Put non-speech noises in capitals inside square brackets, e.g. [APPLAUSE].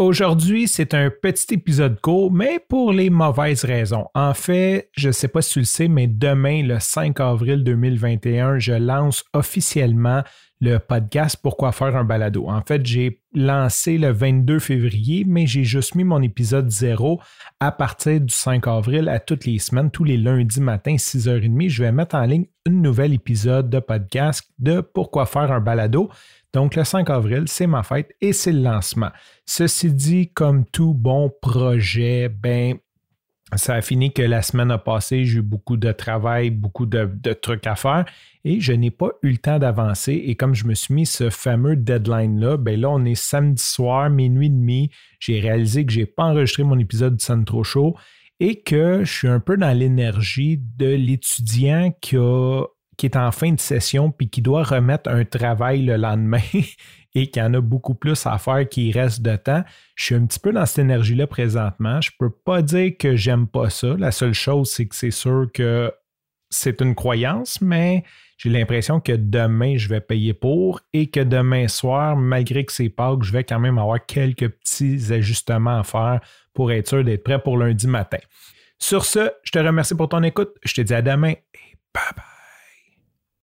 Aujourd'hui, c'est un petit épisode court, mais pour les mauvaises raisons. En fait, je ne sais pas si tu le sais, mais demain, le 5 avril 2021, je lance officiellement le podcast Pourquoi faire un balado. En fait, j'ai lancé le 22 février, mais j'ai juste mis mon épisode 0 à partir du 5 avril à toutes les semaines, tous les lundis matin, 6h30. Je vais mettre en ligne un nouvel épisode de podcast de Pourquoi faire un balado. Donc, le 5 avril, c'est ma fête et c'est le lancement. Ceci dit, comme tout bon projet, ben, ça a fini que la semaine a passé, j'ai eu beaucoup de travail, beaucoup de, trucs à faire et je n'ai pas eu le temps d'avancer. Et comme je me suis mis ce fameux deadline-là, ben là, on est samedi soir, minuit et demi. J'ai réalisé que je n'ai pas enregistré mon épisode du Centro Show et que je suis un peu dans l'énergie de l'étudiant qui a qui est en fin de session puis qui doit remettre un travail le lendemain [LAUGHS] et qui en a beaucoup plus à faire qu'il reste de temps. Je suis un petit peu dans cette énergie-là présentement. Je ne peux pas dire que j'aime pas ça. La seule chose, c'est que c'est sûr que c'est une croyance, mais j'ai l'impression que demain, je vais payer pour et que demain soir, malgré que c'est que je vais quand même avoir quelques petits ajustements à faire pour être sûr d'être prêt pour lundi matin. Sur ce, je te remercie pour ton écoute. Je te dis à demain et bye bye.